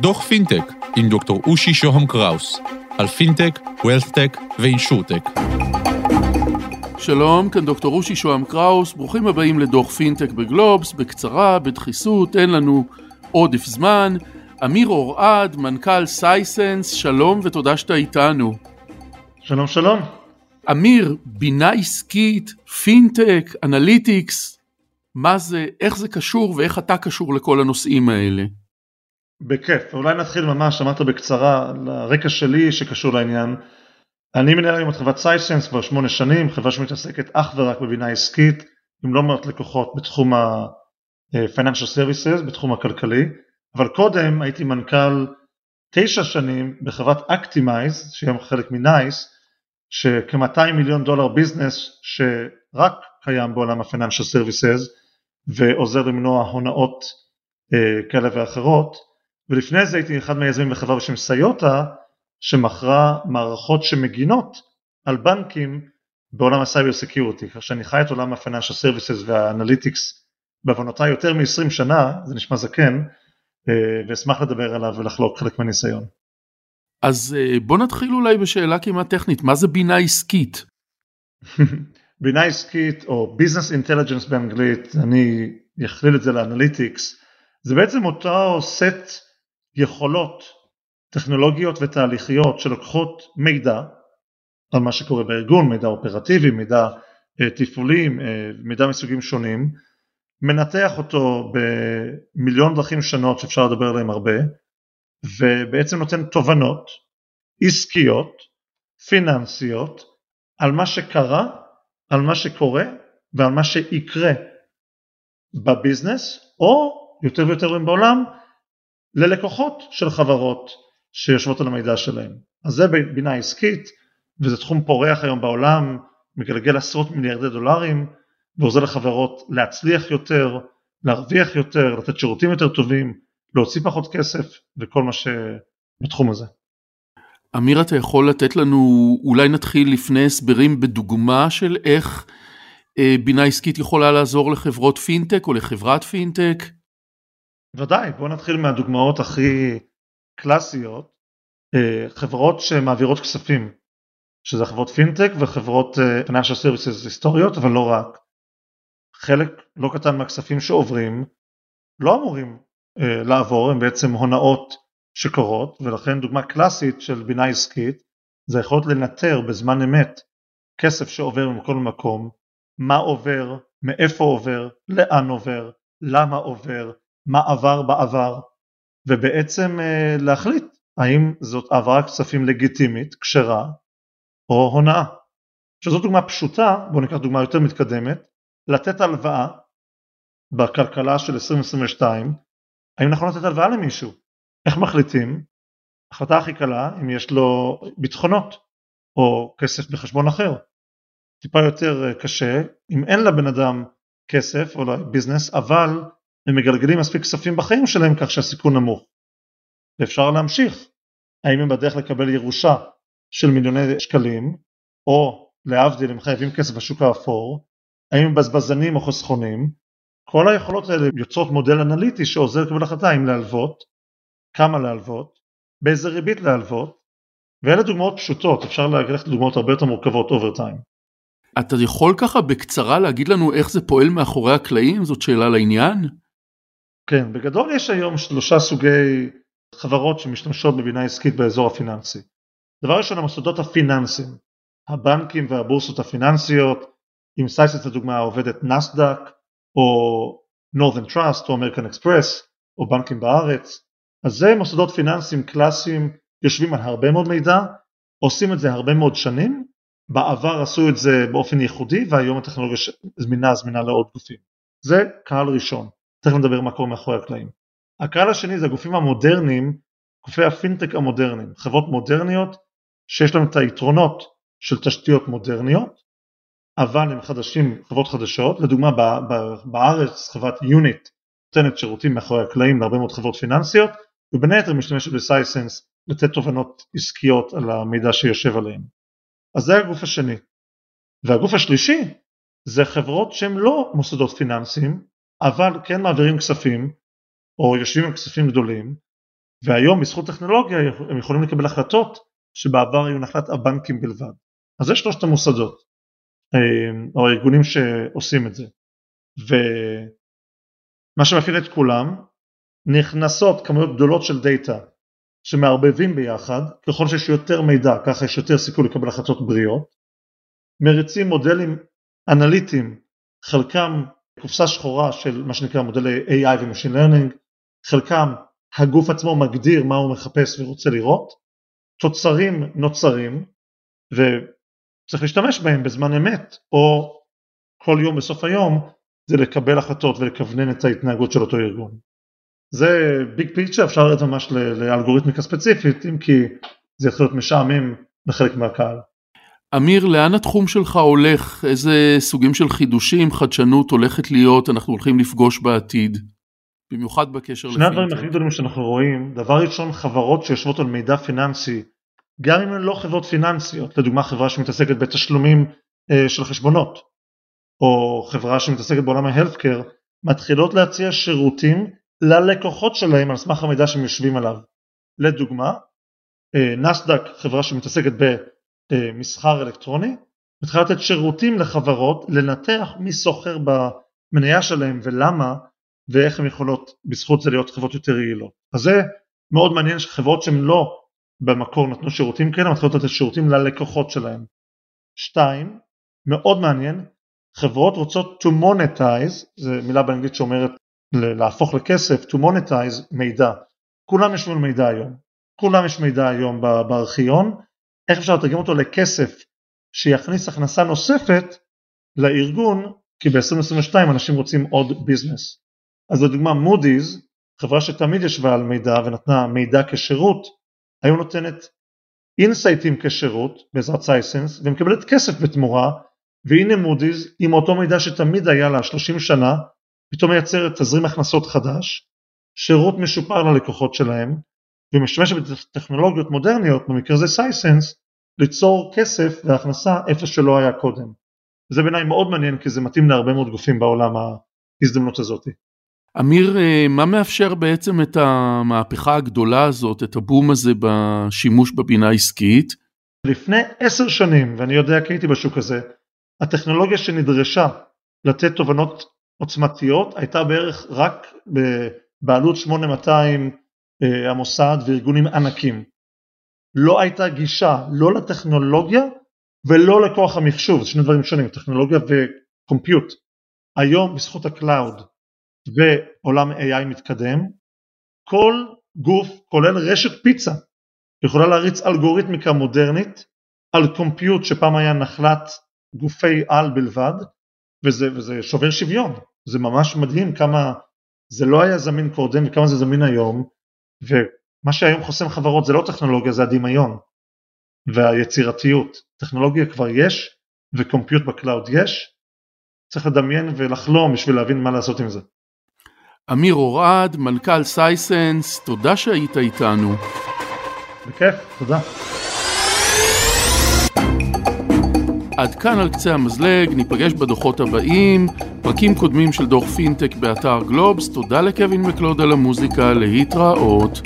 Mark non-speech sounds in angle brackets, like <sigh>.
דוח פינטק עם דוקטור אושי שוהם קראוס על פינטק, ווילסטק ואינשורטק. שלום, כאן דוקטור אושי שוהם קראוס, ברוכים הבאים לדוח פינטק בגלובס, בקצרה, בדחיסות, אין לנו עודף זמן. אמיר אורד, מנכ"ל סייסנס, שלום ותודה שאתה איתנו. שלום שלום. אמיר, בינה עסקית, פינטק, אנליטיקס, מה זה, איך זה קשור ואיך אתה קשור לכל הנושאים האלה? בכיף, אולי נתחיל ממש, אמרת בקצרה, לרקע שלי שקשור לעניין. אני מנהל היום את חברת סייסנס כבר שמונה שנים, חברה שמתעסקת אך ורק בבינה עסקית, עם לא מעט לקוחות בתחום ה-financial services, בתחום הכלכלי, אבל קודם הייתי מנכ"ל תשע שנים בחברת אקטימייז, שהיא היום חלק מנייס, שכ-200 מיליון דולר ביזנס שרק קיים בעולם ה-financial services ועוזר למנוע הונאות אה, כאלה ואחרות ולפני זה הייתי אחד מהיזמים בחברה בשם סיוטה שמכרה מערכות שמגינות על בנקים בעולם ה-cyber security כך שאני חי את עולם ה-financial services והאנליטיקס בעוונותיי יותר מ-20 שנה זה נשמע זקן אה, ואשמח לדבר עליו ולחלוק חלק מהניסיון. אז אה, בוא נתחיל אולי בשאלה כמעט טכנית, מה זה בינה עסקית? <laughs> בינה עסקית או business intelligence באנגלית, אני אכליל את זה לאנליטיקס, זה בעצם אותו סט יכולות טכנולוגיות ותהליכיות שלוקחות מידע על מה שקורה בארגון, מידע אופרטיבי, מידע אה, תפעולי, אה, מידע מסוגים שונים, מנתח אותו במיליון דרכים שונות שאפשר לדבר עליהם הרבה, ובעצם נותן תובנות עסקיות, פיננסיות, על מה שקרה, על מה שקורה ועל מה שיקרה בביזנס, או יותר ויותר בעולם, ללקוחות של חברות שיושבות על המידע שלהם. אז זה בינה עסקית, וזה תחום פורח היום בעולם, מגלגל עשרות מיליארדי דולרים, ועוזר לחברות להצליח יותר, להרוויח יותר, לתת שירותים יותר טובים, להוציא פחות כסף וכל מה שבתחום הזה. אמיר אתה יכול לתת לנו, אולי נתחיל לפני הסברים בדוגמה של איך אה, בינה עסקית יכולה לעזור לחברות פינטק או לחברת פינטק? ודאי, בואו נתחיל מהדוגמאות הכי קלאסיות, אה, חברות שמעבירות כספים, שזה חברות פינטק וחברות אה, financial services היסטוריות, אבל לא רק. חלק לא קטן מהכספים שעוברים לא אמורים אה, לעבור, הם בעצם הונאות שקורות, ולכן דוגמה קלאסית של בינה עסקית זה יכולת לנטר בזמן אמת כסף שעובר מכל מקום, מה עובר, מאיפה עובר, לאן עובר, למה עובר, מה עבר בעבר, ובעצם אה, להחליט האם זאת העברת כספים לגיטימית, כשרה, או הונאה. שזו דוגמה פשוטה, בואו ניקח דוגמה יותר מתקדמת, לתת הלוואה בכלכלה של 2022 האם נכון לתת הלוואה למישהו? איך מחליטים? החלטה הכי קלה אם יש לו ביטחונות או כסף בחשבון אחר. טיפה יותר אה, קשה אם אין לבן אדם כסף או לביזנס אבל הם מגלגלים מספיק כספים בחיים שלהם כך שהסיכון נמוך. ואפשר להמשיך. האם הם בדרך לקבל ירושה של מיליוני שקלים או להבדיל הם חייבים כסף בשוק האפור האם הם בזבזנים או חסכונים כל היכולות האלה יוצרות מודל אנליטי שעוזר לקבל החלטה אם להלוות, כמה להלוות, באיזה ריבית להלוות, ואלה דוגמאות פשוטות, אפשר ללכת לדוגמאות הרבה יותר מורכבות אובר טיים. אתה יכול ככה בקצרה להגיד לנו איך זה פועל מאחורי הקלעים? זאת שאלה לעניין? כן, בגדול יש היום שלושה סוגי חברות שמשתמשות בבינה עסקית באזור הפיננסי. דבר ראשון המוסדות הפיננסיים, הבנקים והבורסות הפיננסיות, עם סייסס לדוגמה עובדת נסדק, או Northern Trust או American Express או בנקים בארץ, אז זה מוסדות פיננסיים קלאסיים יושבים על הרבה מאוד מידע, עושים את זה הרבה מאוד שנים, בעבר עשו את זה באופן ייחודי והיום הטכנולוגיה זמינה זמינה לעוד גופים. זה קהל ראשון, תכף נדבר מה קורה מאחורי הקלעים. הקהל השני זה הגופים המודרניים, גופי הפינטק המודרניים, חברות מודרניות שיש להם את היתרונות של תשתיות מודרניות אבל הם חדשים, חברות חדשות, לדוגמה בארץ חברת יוניט נותנת שירותים מאחורי הקלעים להרבה מאוד חברות פיננסיות ובין היתר משתמשת בסייסנס לתת תובנות עסקיות על המידע שיושב עליהם. אז זה הגוף השני. והגוף השלישי זה חברות שהן לא מוסדות פיננסיים אבל כן מעבירים כספים או יושבים עם כספים גדולים והיום בזכות טכנולוגיה הם יכולים לקבל החלטות שבעבר היו נחלת הבנקים בלבד. אז זה שלושת המוסדות אה, או הארגונים שעושים את זה. ומה שמפעיל את כולם נכנסות כמויות גדולות של דאטה שמערבבים ביחד, ככל שיש יותר מידע ככה יש יותר סיכוי לקבל החלטות בריאות, מריצים מודלים אנליטיים, חלקם קופסה שחורה של מה שנקרא מודלי AI ו-Machine Learning, חלקם הגוף עצמו מגדיר מה הוא מחפש ורוצה לראות, תוצרים נוצרים וצריך להשתמש בהם בזמן אמת או כל יום בסוף היום זה לקבל החלטות ולכוונן את ההתנהגות של אותו ארגון. זה ביג פיצ'ר אפשר לראות ממש לאלגוריתמיקה ספציפית אם כי זה יכול להיות משעמם לחלק מהקהל. אמיר, לאן התחום שלך הולך? איזה סוגים של חידושים, חדשנות הולכת להיות, אנחנו הולכים לפגוש בעתיד? במיוחד בקשר לפינטק. שני הדברים הכי גדולים שאנחנו רואים, דבר ראשון חברות שיושבות על מידע פיננסי, גם אם הן לא חברות פיננסיות, לדוגמה חברה שמתעסקת בתשלומים אה, של חשבונות, או חברה שמתעסקת בעולם ההלפקר, מתחילות להציע שירותים ללקוחות שלהם על סמך המידע שהם יושבים עליו. לדוגמה, אה, נסדק חברה שמתעסקת במסחר אלקטרוני, מתחילה לתת שירותים לחברות לנתח מי סוחר במניה שלהם ולמה ואיך הן יכולות בזכות זה להיות חברות יותר יעילות. אז זה מאוד מעניין שחברות שהן לא במקור נתנו שירותים כאלה מתחילות לתת שירותים ללקוחות שלהם. שתיים, מאוד מעניין, חברות רוצות to monetize, זו מילה באנגלית שאומרת להפוך לכסף, to monetize מידע. כולם יושבים על מידע היום, כולם יש מידע היום בארכיון, איך אפשר לתרגם אותו לכסף שיכניס הכנסה נוספת לארגון, כי ב-2022 אנשים רוצים עוד ביזנס. אז לדוגמה מודי'ס, חברה שתמיד ישבה על מידע ונתנה מידע כשירות, היום נותנת insightים כשירות בעזרת סייסנס ומקבלת כסף בתמורה והנה מודי'ס עם אותו מידע שתמיד היה לה 30 שנה פתאום מייצרת תזרים הכנסות חדש, שירות משופר ללקוחות שלהם ומשתמשת בטכנולוגיות מודרניות במקרה זה סייסנס ליצור כסף והכנסה איפה שלא היה קודם. זה בעיניי מאוד מעניין כי זה מתאים להרבה מאוד גופים בעולם ההזדמנות הזאת. אמיר, אה, מה מאפשר בעצם את המהפכה הגדולה הזאת, את הבום הזה בשימוש בבינה עסקית? לפני עשר שנים, ואני יודע כי הייתי בשוק הזה, הטכנולוגיה שנדרשה לתת תובנות עוצמתיות הייתה בערך רק בעלות 8200 אה, המוסד וארגונים ענקים. לא הייתה גישה לא לטכנולוגיה ולא לכוח המחשוב, זה שני דברים שונים, טכנולוגיה וקומפיוט. היום בזכות ה-cloud ועולם AI מתקדם, כל גוף כולל רשת פיצה יכולה להריץ אלגוריתמיקה מודרנית על compute שפעם היה נחלת גופי על בלבד וזה, וזה שובר שוויון, זה ממש מדהים כמה זה לא היה זמין קודם וכמה זה זמין היום ומה שהיום חוסם חברות זה לא טכנולוגיה זה הדמיון והיצירתיות, טכנולוגיה כבר יש ו-compute ב-cloud יש, צריך לדמיין ולחלום בשביל להבין מה לעשות עם זה. אמיר אורד, מנכ"ל סייסנס, תודה שהיית איתנו. בכיף, תודה. עד כאן על קצה המזלג, ניפגש בדוחות הבאים, פרקים קודמים של דוח פינטק באתר גלובס, תודה לקווין מקלוד על המוזיקה, להתראות.